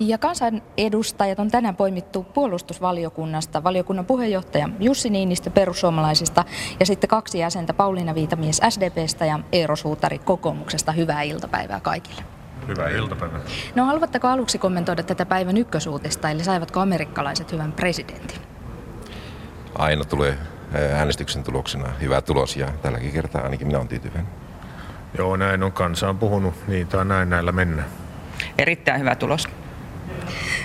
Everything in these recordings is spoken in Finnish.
Ja kansanedustajat on tänään poimittu puolustusvaliokunnasta. Valiokunnan puheenjohtaja Jussi Niinistö perussuomalaisista ja sitten kaksi jäsentä Pauliina Viitamies SDPstä ja Eero Suutari kokoomuksesta. Hyvää iltapäivää kaikille. Hyvää iltapäivää. No haluatteko aluksi kommentoida tätä päivän ykkösuutista, eli saivatko amerikkalaiset hyvän presidentin? Aina tulee äänestyksen tuloksena hyvä tulos ja tälläkin kertaa ainakin minä olen tyytyväinen. Joo, näin on. Kansa on puhunut, niin tai näin näillä mennään. Erittäin hyvä tulos.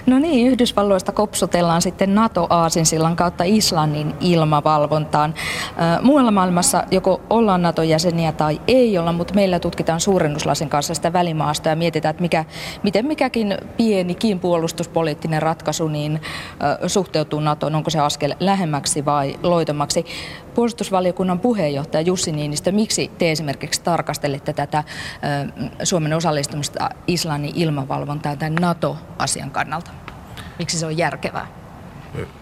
No niin, Yhdysvalloista kopsutellaan sitten NATO-aasinsillan kautta Islannin ilmavalvontaan. Muualla maailmassa joko ollaan NATO-jäseniä tai ei olla, mutta meillä tutkitaan suurennuslasin kanssa sitä välimaastoa ja mietitään, että mikä, miten mikäkin pienikin puolustuspoliittinen ratkaisu niin suhteutuu NATOon, onko se askel lähemmäksi vai loitommaksi. Puolustusvaliokunnan puheenjohtaja Jussi Niinistö, miksi te esimerkiksi tarkastelette tätä Suomen osallistumista Islannin ilmavalvontaan tämän NATO-asian kannalta? Miksi se on järkevää?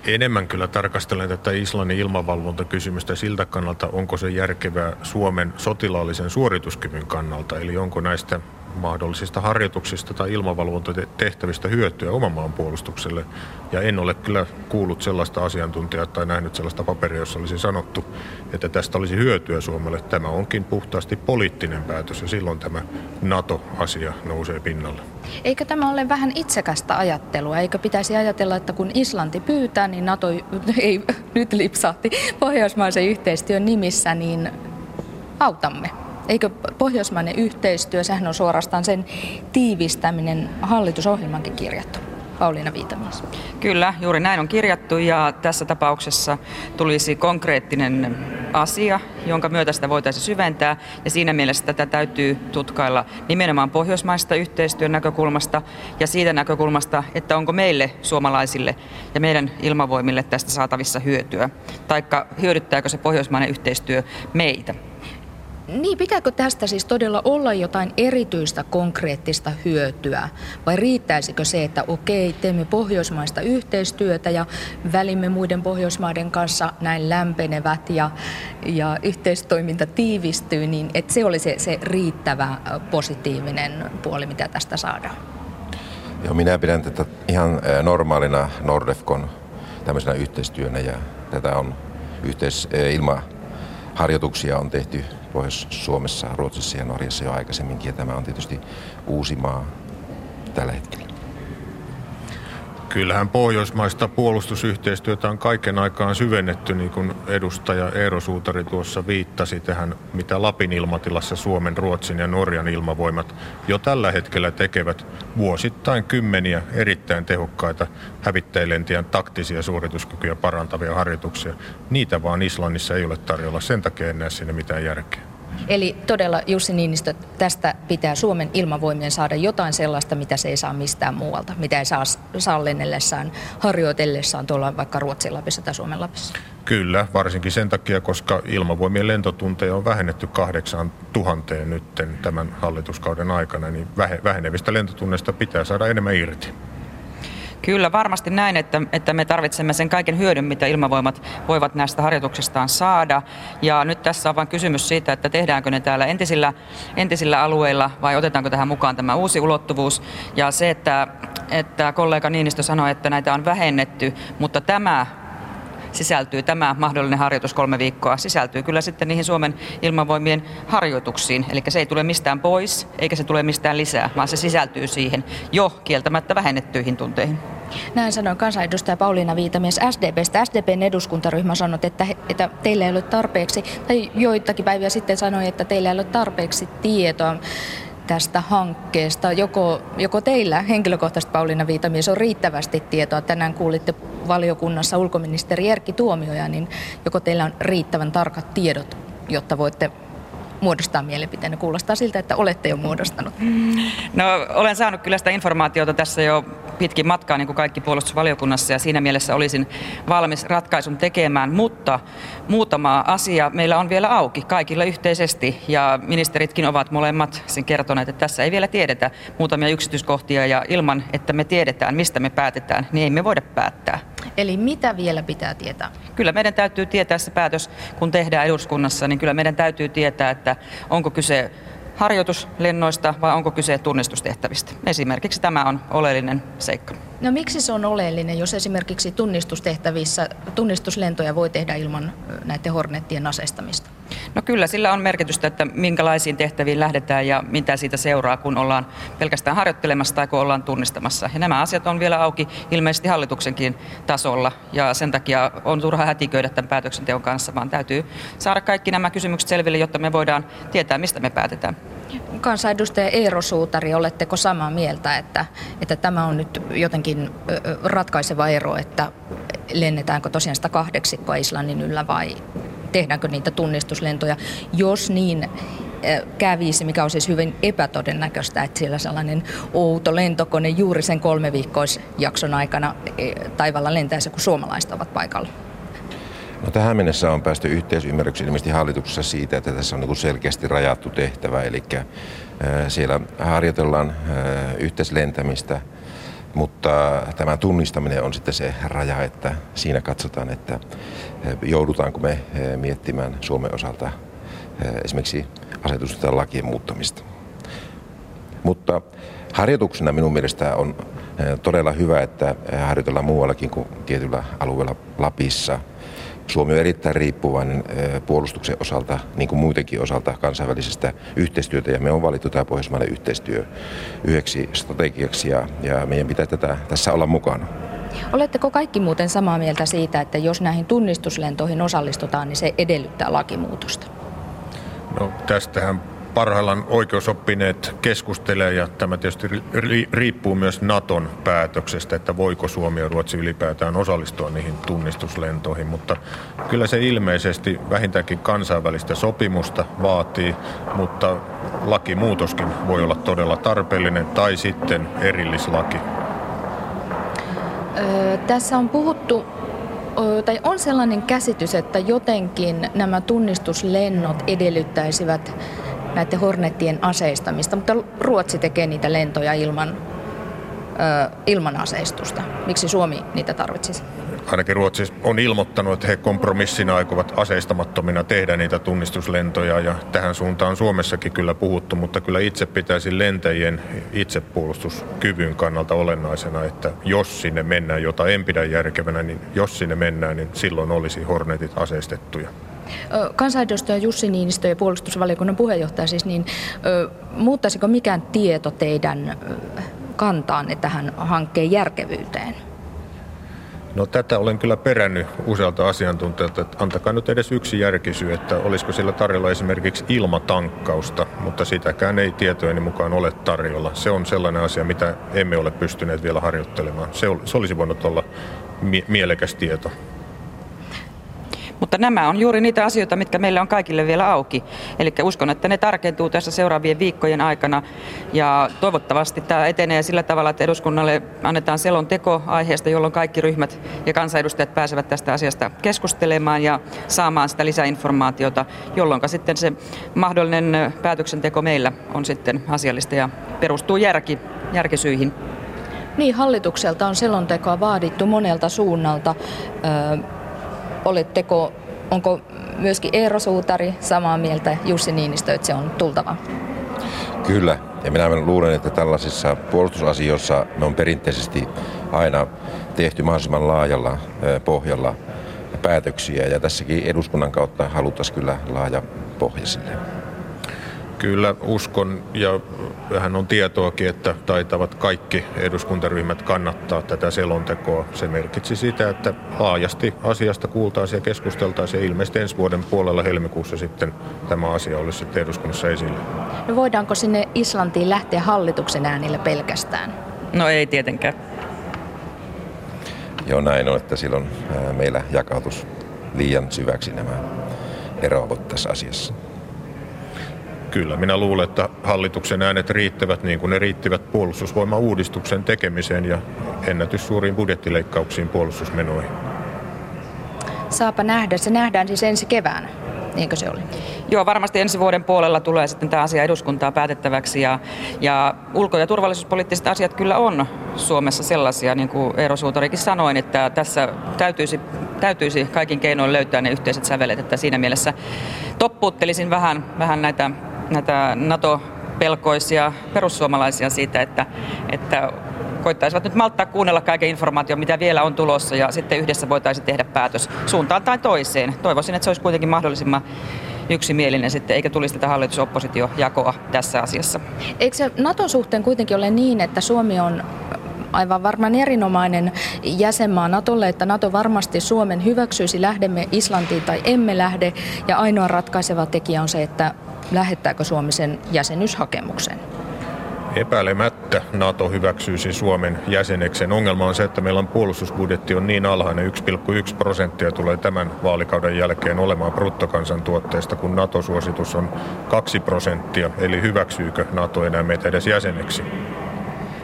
Enemmän kyllä tarkastelen tätä Islannin ilmavalvontakysymystä siltä kannalta, onko se järkevää Suomen sotilaallisen suorituskyvyn kannalta, eli onko näistä mahdollisista harjoituksista tai ilmavalvontatehtävistä hyötyä oman maan puolustukselle. Ja en ole kyllä kuullut sellaista asiantuntijaa tai nähnyt sellaista paperia, jossa olisi sanottu, että tästä olisi hyötyä Suomelle. Tämä onkin puhtaasti poliittinen päätös ja silloin tämä NATO-asia nousee pinnalle. Eikö tämä ole vähän itsekästä ajattelua? Eikö pitäisi ajatella, että kun Islanti pyytää, niin NATO ei nyt lipsahti pohjoismaisen yhteistyön nimissä, niin autamme? Eikö pohjoismainen yhteistyö, sehän on suorastaan sen tiivistäminen hallitusohjelmankin kirjattu? Pauliina Viitamies. Kyllä, juuri näin on kirjattu ja tässä tapauksessa tulisi konkreettinen asia, jonka myötä sitä voitaisiin syventää ja siinä mielessä tätä täytyy tutkailla nimenomaan pohjoismaista yhteistyön näkökulmasta ja siitä näkökulmasta, että onko meille suomalaisille ja meidän ilmavoimille tästä saatavissa hyötyä, taikka hyödyttääkö se pohjoismainen yhteistyö meitä. Niin, pitääkö tästä siis todella olla jotain erityistä konkreettista hyötyä? Vai riittäisikö se, että okei, teemme pohjoismaista yhteistyötä ja välimme muiden pohjoismaiden kanssa näin lämpenevät ja, ja yhteistoiminta tiivistyy, niin että se olisi se, se riittävä positiivinen puoli, mitä tästä saadaan? Joo, minä pidän tätä ihan normaalina Nordefcon tämmöisenä yhteistyönä ja tätä on yhteis, ilma harjoituksia on tehty Pohjois-Suomessa, Ruotsissa ja Norjassa jo aikaisemminkin ja tämä on tietysti uusi maa tällä hetkellä. Kyllähän pohjoismaista puolustusyhteistyötä on kaiken aikaan syvennetty, niin kuin edustaja Eero Suutari tuossa viittasi tähän, mitä Lapin ilmatilassa Suomen, Ruotsin ja Norjan ilmavoimat jo tällä hetkellä tekevät vuosittain kymmeniä erittäin tehokkaita hävittäjälentien taktisia suorituskykyjä parantavia harjoituksia. Niitä vaan Islannissa ei ole tarjolla, sen takia en näe sinne mitään järkeä. Eli todella Jussi Niinistö, tästä pitää Suomen ilmavoimien saada jotain sellaista, mitä se ei saa mistään muualta, mitä ei saa, saa lennellessään, harjoitellessaan tuolla vaikka Ruotsin Lapissa tai Suomen Lapissa. Kyllä, varsinkin sen takia, koska ilmavoimien lentotunteja on vähennetty kahdeksaan tuhanteen nytten tämän hallituskauden aikana, niin vähenevistä lentotunneista pitää saada enemmän irti. Kyllä, varmasti näin, että, että me tarvitsemme sen kaiken hyödyn, mitä ilmavoimat voivat näistä harjoituksistaan saada. Ja nyt tässä on vain kysymys siitä, että tehdäänkö ne täällä entisillä, entisillä alueilla vai otetaanko tähän mukaan tämä uusi ulottuvuus. Ja se, että, että kollega Niinistö sanoi, että näitä on vähennetty, mutta tämä sisältyy tämä mahdollinen harjoitus kolme viikkoa, sisältyy kyllä sitten niihin Suomen ilmavoimien harjoituksiin. Eli se ei tule mistään pois, eikä se tule mistään lisää, vaan se sisältyy siihen jo kieltämättä vähennettyihin tunteihin. Näin sanoi kansanedustaja Pauliina Viitamies SDPstä. SDPn eduskuntaryhmä sanoi, että, että teillä ei ole tarpeeksi, tai joitakin päiviä sitten sanoi, että teillä ei ole tarpeeksi tietoa tästä hankkeesta. Joko, joko teillä henkilökohtaisesti Pauliina Viitamies on riittävästi tietoa, tänään kuulitte valiokunnassa ulkoministeri Erkki Tuomioja, niin joko teillä on riittävän tarkat tiedot, jotta voitte muodostaa mielipiteen? Kuulostaa siltä, että olette jo muodostanut. No olen saanut kyllä sitä informaatiota tässä jo pitkin matkaa, niin kuin kaikki puolustusvaliokunnassa, ja siinä mielessä olisin valmis ratkaisun tekemään, mutta muutama asia meillä on vielä auki kaikilla yhteisesti, ja ministeritkin ovat molemmat sen kertoneet, että tässä ei vielä tiedetä muutamia yksityiskohtia, ja ilman, että me tiedetään, mistä me päätetään, niin ei me voida päättää. Eli mitä vielä pitää tietää? Kyllä meidän täytyy tietää se päätös, kun tehdään eduskunnassa, niin kyllä meidän täytyy tietää, että onko kyse harjoituslennoista vai onko kyse tunnistustehtävistä. Esimerkiksi tämä on oleellinen seikka. No miksi se on oleellinen, jos esimerkiksi tunnistustehtävissä tunnistuslentoja voi tehdä ilman näiden Hornettien aseistamista? No kyllä, sillä on merkitystä, että minkälaisiin tehtäviin lähdetään ja mitä siitä seuraa, kun ollaan pelkästään harjoittelemassa tai kun ollaan tunnistamassa. Ja nämä asiat on vielä auki ilmeisesti hallituksenkin tasolla ja sen takia on turha hätiköidä tämän päätöksenteon kanssa, vaan täytyy saada kaikki nämä kysymykset selville, jotta me voidaan tietää, mistä me päätetään. Kansanedustaja Eero Suutari, oletteko samaa mieltä, että, että tämä on nyt jotenkin ratkaiseva ero, että lennetäänkö tosiaan sitä kahdeksikkoa Islannin yllä vai tehdäänkö niitä tunnistuslentoja. Jos niin kävisi, mikä on siis hyvin epätodennäköistä, että siellä sellainen outo lentokone juuri sen kolme viikkoisjakson aikana e, taivalla lentäisi, kun suomalaiset ovat paikalla. No tähän mennessä on päästy yhteisymmärrykseen ilmeisesti hallituksessa siitä, että tässä on niin selkeästi rajattu tehtävä, eli siellä harjoitellaan yhteislentämistä, mutta tämä tunnistaminen on sitten se raja, että siinä katsotaan, että joudutaanko me miettimään Suomen osalta esimerkiksi asetusten lakien muuttamista. Mutta harjoituksena minun mielestä on todella hyvä, että harjoitellaan muuallakin kuin tietyllä alueella Lapissa – Suomi on erittäin riippuvainen puolustuksen osalta, niin kuin muutenkin osalta kansainvälisestä yhteistyötä, ja me on valittu tämä pohjoismainen yhteistyö yhdeksi strategiaksi, ja, ja meidän pitää tätä, tässä olla mukana. Oletteko kaikki muuten samaa mieltä siitä, että jos näihin tunnistuslentoihin osallistutaan, niin se edellyttää lakimuutosta? No tästähän parhaillaan oikeusoppineet keskustelee ja tämä tietysti riippuu myös Naton päätöksestä, että voiko Suomi ja Ruotsi ylipäätään osallistua niihin tunnistuslentoihin, mutta kyllä se ilmeisesti vähintäänkin kansainvälistä sopimusta vaatii, mutta lakimuutoskin voi olla todella tarpeellinen tai sitten erillislaki. Öö, tässä on puhuttu tai on sellainen käsitys, että jotenkin nämä tunnistuslennot edellyttäisivät näiden Hornettien aseistamista, mutta Ruotsi tekee niitä lentoja ilman, ö, ilman aseistusta. Miksi Suomi niitä tarvitsisi? Ainakin Ruotsi on ilmoittanut, että he kompromissina aikovat aseistamattomina tehdä niitä tunnistuslentoja ja tähän suuntaan Suomessakin kyllä puhuttu, mutta kyllä itse pitäisi lentäjien itsepuolustuskyvyn kannalta olennaisena, että jos sinne mennään, jota en pidä järkevänä, niin jos sinne mennään, niin silloin olisi Hornetit aseistettuja. Kansanedustaja Jussi Niinistö ja puolustusvaliokunnan puheenjohtaja siis, niin muuttaisiko mikään tieto teidän kantaanne tähän hankkeen järkevyyteen? No tätä olen kyllä perännyt usealta asiantuntijalta, että antakaa nyt edes yksi järkisy, että olisiko sillä tarjolla esimerkiksi ilmatankkausta, mutta sitäkään ei tietojeni mukaan ole tarjolla. Se on sellainen asia, mitä emme ole pystyneet vielä harjoittelemaan. Se, olisi voinut olla mielekäs tieto. Mutta nämä on juuri niitä asioita, mitkä meillä on kaikille vielä auki. Eli uskon, että ne tarkentuu tässä seuraavien viikkojen aikana. Ja toivottavasti tämä etenee sillä tavalla, että eduskunnalle annetaan selonteko aiheesta, jolloin kaikki ryhmät ja kansanedustajat pääsevät tästä asiasta keskustelemaan ja saamaan sitä lisäinformaatiota, jolloin sitten se mahdollinen päätöksenteko meillä on sitten asiallista ja perustuu järki, järkisyihin. Niin, hallitukselta on selontekoa vaadittu monelta suunnalta. Öö, Oletteko, onko myöskin Eero Suutari samaa mieltä Jussi Niinistö, että se on tultava? Kyllä, ja minä luulen, että tällaisissa puolustusasioissa me on perinteisesti aina tehty mahdollisimman laajalla pohjalla päätöksiä, ja tässäkin eduskunnan kautta haluttaisiin kyllä laaja pohja sille. Kyllä uskon ja vähän on tietoakin, että taitavat kaikki eduskuntaryhmät kannattaa tätä selontekoa. Se merkitsi sitä, että laajasti asiasta kuultaisiin ja keskusteltaisiin ja ilmeisesti ensi vuoden puolella helmikuussa sitten tämä asia olisi sitten eduskunnassa esillä. No voidaanko sinne Islantiin lähteä hallituksen äänillä pelkästään? No ei tietenkään. Joo näin on, että silloin meillä jakautus liian syväksi nämä eroavut tässä asiassa. Kyllä, minä luulen, että hallituksen äänet riittävät niin kuin ne riittivät puolustusvoimauudistuksen tekemiseen ja ennätyssuuriin budjettileikkauksiin puolustusmenoihin. Saapa nähdä. Se nähdään siis ensi keväänä. Niinkö se oli? Joo, varmasti ensi vuoden puolella tulee sitten tämä asia eduskuntaa päätettäväksi ja, ja ulko- ja turvallisuuspoliittiset asiat kyllä on Suomessa sellaisia, niin kuin Eero Suutarikin sanoin, että tässä täytyisi, täytyisi kaikin keinoin löytää ne yhteiset sävelet, että siinä mielessä toppuuttelisin vähän, vähän näitä näitä NATO-pelkoisia perussuomalaisia siitä, että, että koittaisivat nyt malttaa kuunnella kaiken informaation, mitä vielä on tulossa, ja sitten yhdessä voitaisiin tehdä päätös suuntaan tai toiseen. Toivoisin, että se olisi kuitenkin mahdollisimman yksimielinen sitten, eikä tulisi tätä hallitusoppositiojakoa tässä asiassa. Eikö se Naton suhteen kuitenkin ole niin, että Suomi on aivan varmaan erinomainen jäsenmaa Natolle, että Nato varmasti Suomen hyväksyisi, lähdemme Islantiin tai emme lähde, ja ainoa ratkaiseva tekijä on se, että lähettääkö Suomi sen jäsenyyshakemuksen. Epäilemättä NATO hyväksyisi Suomen jäseneksen. Ongelma on se, että meillä on puolustusbudjetti on niin alhainen, 1,1 prosenttia tulee tämän vaalikauden jälkeen olemaan bruttokansantuotteesta, kun NATO-suositus on 2 prosenttia. Eli hyväksyykö NATO enää meitä edes jäseneksi?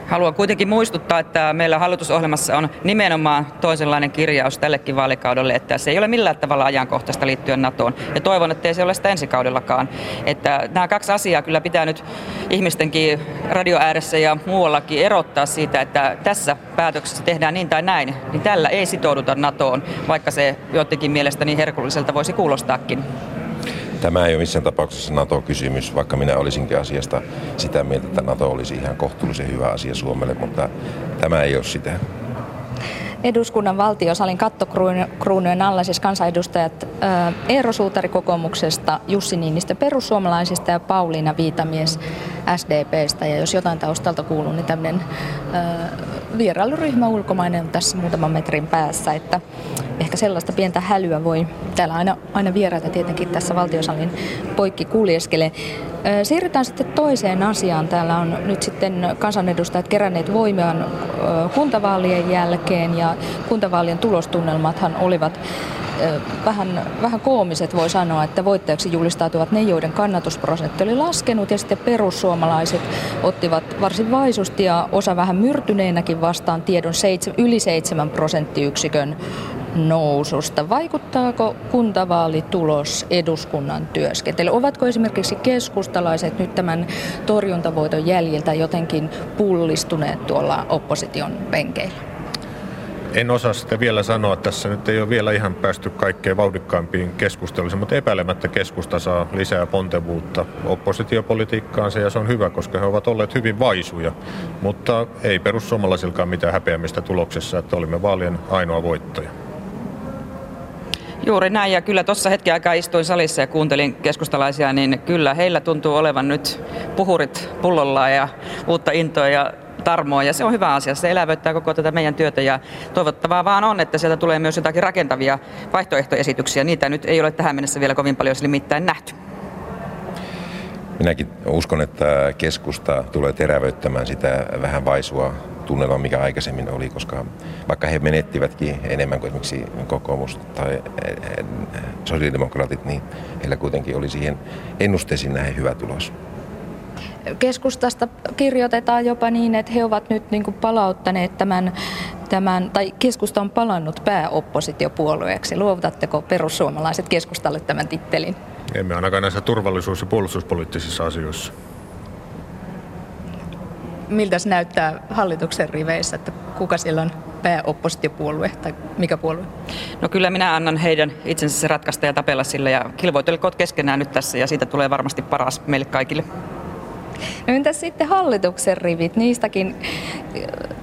Haluan kuitenkin muistuttaa, että meillä hallitusohjelmassa on nimenomaan toisenlainen kirjaus tällekin vaalikaudelle, että se ei ole millään tavalla ajankohtaista liittyen NATOon. Ja toivon, että ei se ole sitä ensi kaudellakaan. Että nämä kaksi asiaa kyllä pitää nyt ihmistenkin radioääressä ja muuallakin erottaa siitä, että tässä päätöksessä tehdään niin tai näin, niin tällä ei sitouduta NATOon, vaikka se joidenkin mielestä niin herkulliselta voisi kuulostaakin. Tämä ei ole missään tapauksessa NATO-kysymys, vaikka minä olisinkin asiasta sitä mieltä, että NATO olisi ihan kohtuullisen hyvä asia Suomelle, mutta tämä ei ole sitä eduskunnan valtiosalin kattokruunujen alla siis kansanedustajat Eero Suutari kokoomuksesta, Jussi Niinistö perussuomalaisista ja Pauliina Viitamies SDPstä. Ja jos jotain taustalta kuuluu, niin tämmöinen vierailuryhmä ulkomainen on tässä muutaman metrin päässä, että ehkä sellaista pientä hälyä voi, täällä aina, aina vieraita tietenkin tässä valtiosalin poikki kuljeskelee. Siirrytään sitten toiseen asiaan. Täällä on nyt sitten kansanedustajat keränneet voimiaan kuntavaalien jälkeen ja kuntavaalien tulostunnelmathan olivat vähän, vähän koomiset voi sanoa, että voittajaksi julistautuvat ne, joiden kannatusprosentti oli laskenut ja sitten perussuomalaiset ottivat varsin vaisusti ja osa vähän myrtyneenäkin vastaan tiedon yli 7 prosenttiyksikön noususta. Vaikuttaako kuntavaalitulos eduskunnan työskentely? Ovatko esimerkiksi keskustalaiset nyt tämän torjuntavoiton jäljiltä jotenkin pullistuneet tuolla opposition penkeillä? En osaa sitä vielä sanoa. Tässä nyt ei ole vielä ihan päästy kaikkein vauhdikkaimpiin keskusteluihin, mutta epäilemättä keskusta saa lisää pontevuutta oppositiopolitiikkaansa ja se on hyvä, koska he ovat olleet hyvin vaisuja. Mutta ei perussuomalaisilkaan mitään häpeämistä tuloksessa, että olimme vaalien ainoa voittaja. Juuri näin, ja kyllä tuossa hetki aikaa istuin salissa ja kuuntelin keskustalaisia, niin kyllä heillä tuntuu olevan nyt puhurit pullolla ja uutta intoa ja tarmoa ja se on hyvä asia. Se elävöittää koko tätä meidän työtä ja toivottavaa vaan on, että sieltä tulee myös jotakin rakentavia vaihtoehtoesityksiä. Niitä nyt ei ole tähän mennessä vielä kovin paljon nimittäin nähty. Minäkin uskon, että keskusta tulee terävöittämään sitä vähän vaisua tunnelma, mikä aikaisemmin oli, koska vaikka he menettivätkin enemmän kuin esimerkiksi kokoomus tai eh, eh, sosiaalidemokraatit, niin heillä kuitenkin oli siihen ennusteisiin näin hyvä tulos. Keskustasta kirjoitetaan jopa niin, että he ovat nyt niin kuin palauttaneet tämän, tämän, tai keskusta on palannut pääoppositiopuolueeksi. Luovutatteko perussuomalaiset keskustalle tämän tittelin? Emme ainakaan näissä turvallisuus- ja puolustuspoliittisissa asioissa miltä se näyttää hallituksen riveissä, että kuka siellä on pääoppositiopuolue tai mikä puolue? No kyllä minä annan heidän itsensä se ratkaista ja tapella sille ja kilvoitelkoot keskenään nyt tässä ja siitä tulee varmasti paras meille kaikille. No entäs sitten hallituksen rivit? Niistäkin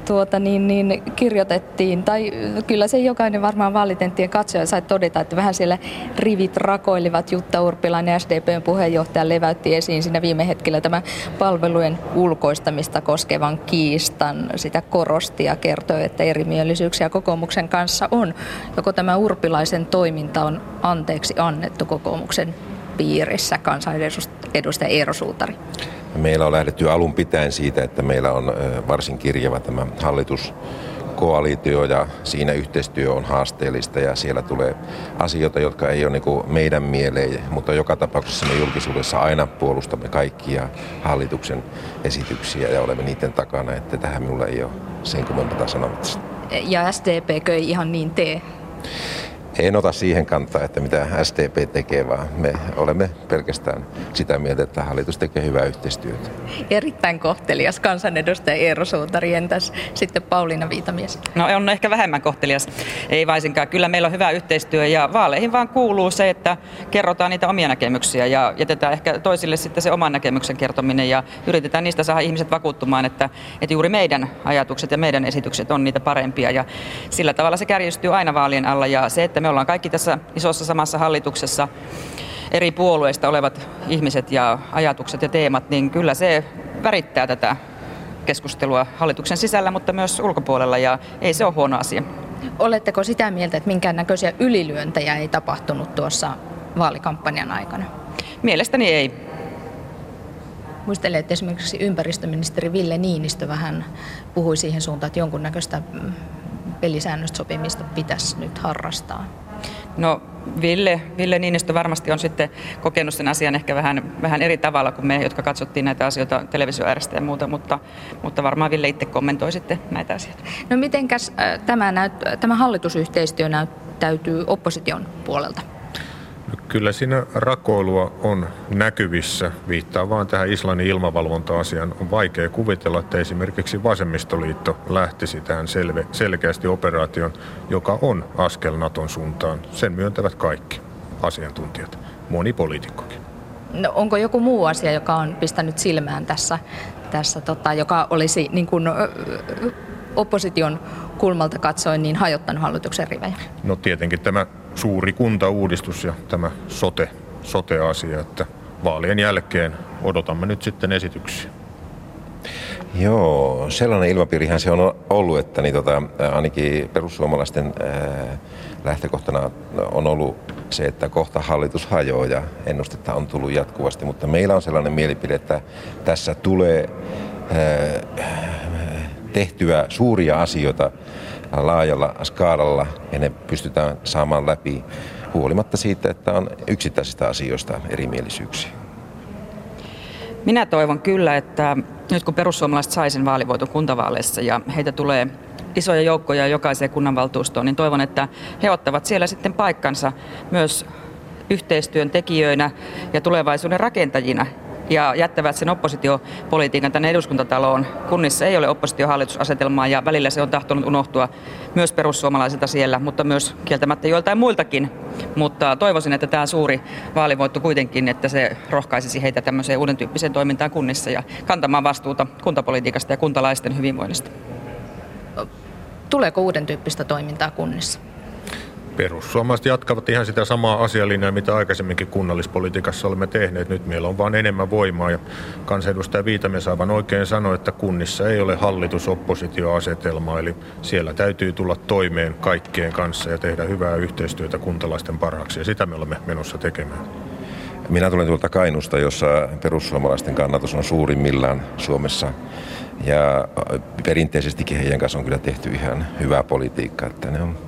tuota, niin, niin, kirjoitettiin, tai kyllä se jokainen varmaan vaalitenttien katsoja sai todeta, että vähän siellä rivit rakoilivat. Jutta Urpilainen SDPn puheenjohtaja leväytti esiin siinä viime hetkellä tämä palvelujen ulkoistamista koskevan kiistan. Sitä korosti ja kertoi, että erimielisyyksiä kokoomuksen kanssa on. Joko tämä Urpilaisen toiminta on anteeksi annettu kokoomuksen piirissä kansanedustaja Eero Suutari? Meillä on lähdetty alun pitäen siitä, että meillä on varsin kirjava tämä hallitus koalitio ja siinä yhteistyö on haasteellista ja siellä tulee asioita, jotka ei ole niin meidän mieleen, mutta joka tapauksessa me julkisuudessa aina puolustamme kaikkia hallituksen esityksiä ja olemme niiden takana, että tähän minulla ei ole sen kummempaa sanomista. Ja SDP ei ihan niin tee? En ota siihen kantaa, että mitä SDP tekee, vaan me olemme pelkästään sitä mieltä, että hallitus tekee hyvää yhteistyötä. Erittäin kohtelias kansanedustaja Eero Suutari, entäs sitten Pauliina Viitamies? No on ehkä vähemmän kohtelias, ei vaisinkaan. Kyllä meillä on hyvä yhteistyö ja vaaleihin vaan kuuluu se, että kerrotaan niitä omia näkemyksiä ja jätetään ehkä toisille sitten se oman näkemyksen kertominen ja yritetään niistä saada ihmiset vakuuttumaan, että, että juuri meidän ajatukset ja meidän esitykset on niitä parempia ja sillä tavalla se kärjistyy aina vaalien alla ja se, että me ollaan kaikki tässä isossa samassa hallituksessa eri puolueista olevat ihmiset ja ajatukset ja teemat, niin kyllä se värittää tätä keskustelua hallituksen sisällä, mutta myös ulkopuolella ja ei se ole huono asia. Oletteko sitä mieltä, että minkäännäköisiä ylilyöntejä ei tapahtunut tuossa vaalikampanjan aikana? Mielestäni ei. Muistelen, että esimerkiksi ympäristöministeri Ville Niinistö vähän puhui siihen suuntaan, että jonkunnäköistä mm, pelisäännöstä sopimista pitäisi nyt harrastaa. No Ville, Ville Niinistö varmasti on sitten kokenut sen asian ehkä vähän, vähän eri tavalla kuin me, jotka katsottiin näitä asioita televisio ja muuta, mutta, mutta varmaan Ville itse kommentoi sitten näitä asioita. No mitenkäs äh, tämä, näyt, tämä hallitusyhteistyö näyttäytyy opposition puolelta? Kyllä siinä rakoilua on näkyvissä. Viittaa vaan tähän Islannin ilmavalvonta-asiaan. On vaikea kuvitella, että esimerkiksi Vasemmistoliitto lähtisi tähän selve, selkeästi operaation, joka on askel Naton suuntaan. Sen myöntävät kaikki asiantuntijat, moni poliitikkokin. No, onko joku muu asia, joka on pistänyt silmään tässä, tässä tota, joka olisi niin kuin, opposition kulmalta katsoen niin hajottanut hallituksen rivejä? No tietenkin tämä suuri kuntauudistus ja tämä sote, sote-asia, että vaalien jälkeen odotamme nyt sitten esityksiä. Joo, sellainen ilmapiirihän se on ollut, että niin tota, ainakin perussuomalaisten ää, lähtökohtana on ollut se, että kohta hallitus hajoaa ja ennustetta on tullut jatkuvasti, mutta meillä on sellainen mielipide, että tässä tulee ää, tehtyä suuria asioita laajalla skaalalla ja ne pystytään saamaan läpi huolimatta siitä, että on yksittäisistä asioista erimielisyyksiä. Minä toivon kyllä, että nyt kun perussuomalaiset sai sen vaalivoiton kuntavaaleissa ja heitä tulee isoja joukkoja jokaiseen kunnanvaltuustoon, niin toivon, että he ottavat siellä sitten paikkansa myös yhteistyön tekijöinä ja tulevaisuuden rakentajina ja jättävät sen oppositiopolitiikan tänne eduskuntataloon. Kunnissa ei ole oppositiohallitusasetelmaa ja välillä se on tahtonut unohtua myös perussuomalaisilta siellä, mutta myös kieltämättä joiltain muiltakin. Mutta toivoisin, että tämä suuri vaalivoitto kuitenkin, että se rohkaisisi heitä tämmöiseen uuden tyyppiseen toimintaan kunnissa ja kantamaan vastuuta kuntapolitiikasta ja kuntalaisten hyvinvoinnista. Tuleeko uuden tyyppistä toimintaa kunnissa? Perussuomalaiset jatkavat ihan sitä samaa asialinjaa, mitä aikaisemminkin kunnallispolitiikassa olemme tehneet. Nyt meillä on vain enemmän voimaa ja kansanedustaja Viitamies aivan oikein sanoi, että kunnissa ei ole hallitus-oppositioasetelmaa, eli siellä täytyy tulla toimeen kaikkien kanssa ja tehdä hyvää yhteistyötä kuntalaisten parhaaksi ja sitä me olemme menossa tekemään. Minä tulen tuolta Kainusta, jossa perussuomalaisten kannatus on suurimmillaan Suomessa. Ja perinteisestikin heidän kanssa on kyllä tehty ihan hyvää politiikkaa, että ne on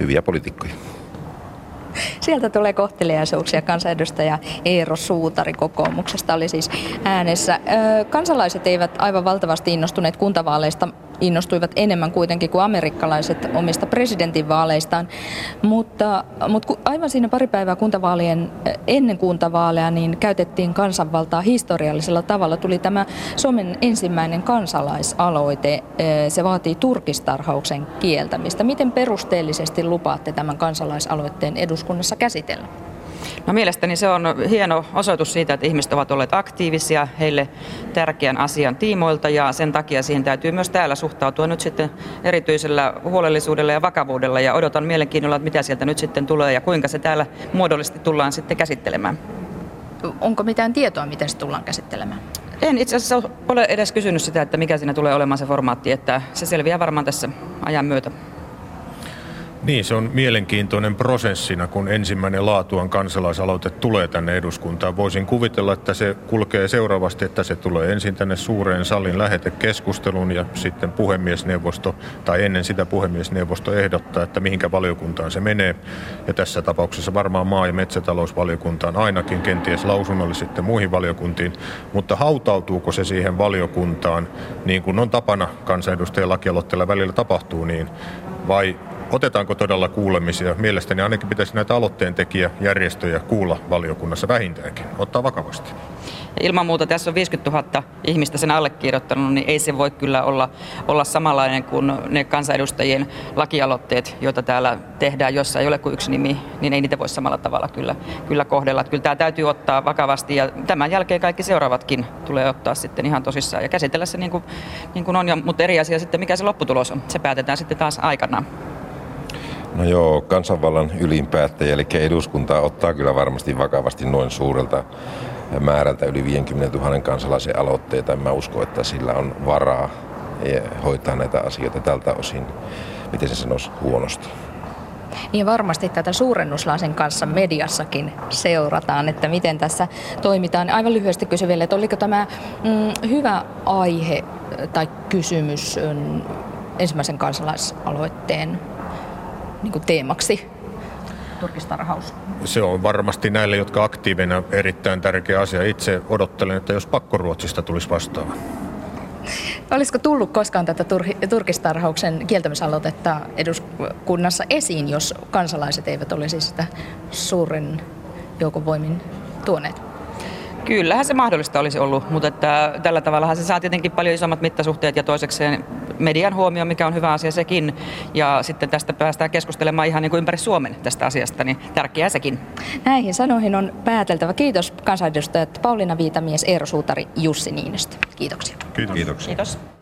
hyviä poliitikkoja. Sieltä tulee kohteliaisuuksia. Kansanedustaja Eero Suutari kokoomuksesta oli siis äänessä. Kansalaiset eivät aivan valtavasti innostuneet kuntavaaleista innostuivat enemmän kuitenkin kuin amerikkalaiset omista presidentinvaaleistaan. Mutta, mutta aivan siinä pari päivää kuntavaalien, ennen kuntavaaleja niin käytettiin kansanvaltaa historiallisella tavalla. Tuli tämä Suomen ensimmäinen kansalaisaloite. Se vaatii turkistarhauksen kieltämistä. Miten perusteellisesti lupaatte tämän kansalaisaloitteen eduskunnassa käsitellä? No mielestäni se on hieno osoitus siitä, että ihmiset ovat olleet aktiivisia heille tärkeän asian tiimoilta ja sen takia siihen täytyy myös täällä suhtautua nyt sitten erityisellä huolellisuudella ja vakavuudella ja odotan mielenkiinnolla, että mitä sieltä nyt sitten tulee ja kuinka se täällä muodollisesti tullaan sitten käsittelemään. Onko mitään tietoa, miten se tullaan käsittelemään? En itse asiassa ole edes kysynyt sitä, että mikä siinä tulee olemaan se formaatti, että se selviää varmaan tässä ajan myötä. Niin, se on mielenkiintoinen prosessina, kun ensimmäinen laatuan kansalaisaloite tulee tänne eduskuntaan. Voisin kuvitella, että se kulkee seuraavasti, että se tulee ensin tänne suureen salin lähetekeskustelun ja sitten puhemiesneuvosto, tai ennen sitä puhemiesneuvosto ehdottaa, että mihinkä valiokuntaan se menee. Ja tässä tapauksessa varmaan maa- ja metsätalousvaliokuntaan ainakin, kenties lausunnolle sitten muihin valiokuntiin. Mutta hautautuuko se siihen valiokuntaan, niin kuin on tapana kansanedustajien lakialoitteella välillä tapahtuu, niin vai Otetaanko todella kuulemisia? Mielestäni ainakin pitäisi näitä aloitteen järjestöjä kuulla valiokunnassa vähintäänkin, ottaa vakavasti. Ilman muuta tässä on 50 000 ihmistä sen allekirjoittanut, niin ei se voi kyllä olla, olla samanlainen kuin ne kansanedustajien lakialoitteet, joita täällä tehdään, jossa ei ole kuin yksi nimi, niin ei niitä voi samalla tavalla kyllä, kyllä kohdella. Kyllä tämä täytyy ottaa vakavasti ja tämän jälkeen kaikki seuraavatkin tulee ottaa sitten ihan tosissaan ja käsitellä se niin kuin, niin kuin on, ja, mutta eri asia sitten mikä se lopputulos on. Se päätetään sitten taas aikanaan. No joo, kansanvallan ylinpäättäjä, eli eduskunta ottaa kyllä varmasti vakavasti noin suurelta määrältä yli 50 000 kansalaisen aloitteita. Mä usko, että sillä on varaa eh, hoitaa näitä asioita tältä osin, miten se sanoisi, huonosti. Niin varmasti tätä suurennuslaisen kanssa mediassakin seurataan, että miten tässä toimitaan. Aivan lyhyesti kysyn vielä, että oliko tämä mm, hyvä aihe tai kysymys mm, ensimmäisen kansalaisaloitteen niin kuin teemaksi turkistarhaus? Se on varmasti näille, jotka aktiivina erittäin tärkeä asia. Itse odottelen, että jos pakkoruotsista tulisi vastaava. Olisiko tullut koskaan tätä turkistarhauksen kieltämisaloitetta eduskunnassa esiin, jos kansalaiset eivät olisi sitä suuren joukon voimin tuoneet? Kyllähän se mahdollista olisi ollut, mutta että tällä tavalla se saa tietenkin paljon isommat mittasuhteet ja toisekseen median huomio, mikä on hyvä asia sekin. Ja sitten tästä päästään keskustelemaan ihan niin kuin ympäri Suomen tästä asiasta, niin tärkeää sekin. Näihin sanoihin on pääteltävä. Kiitos kansanedustajat Pauliina Viitamies, Eero Suutari, Jussi Niinistö. Kiitoksia. Kiitos. Kiitoksia. Kiitos.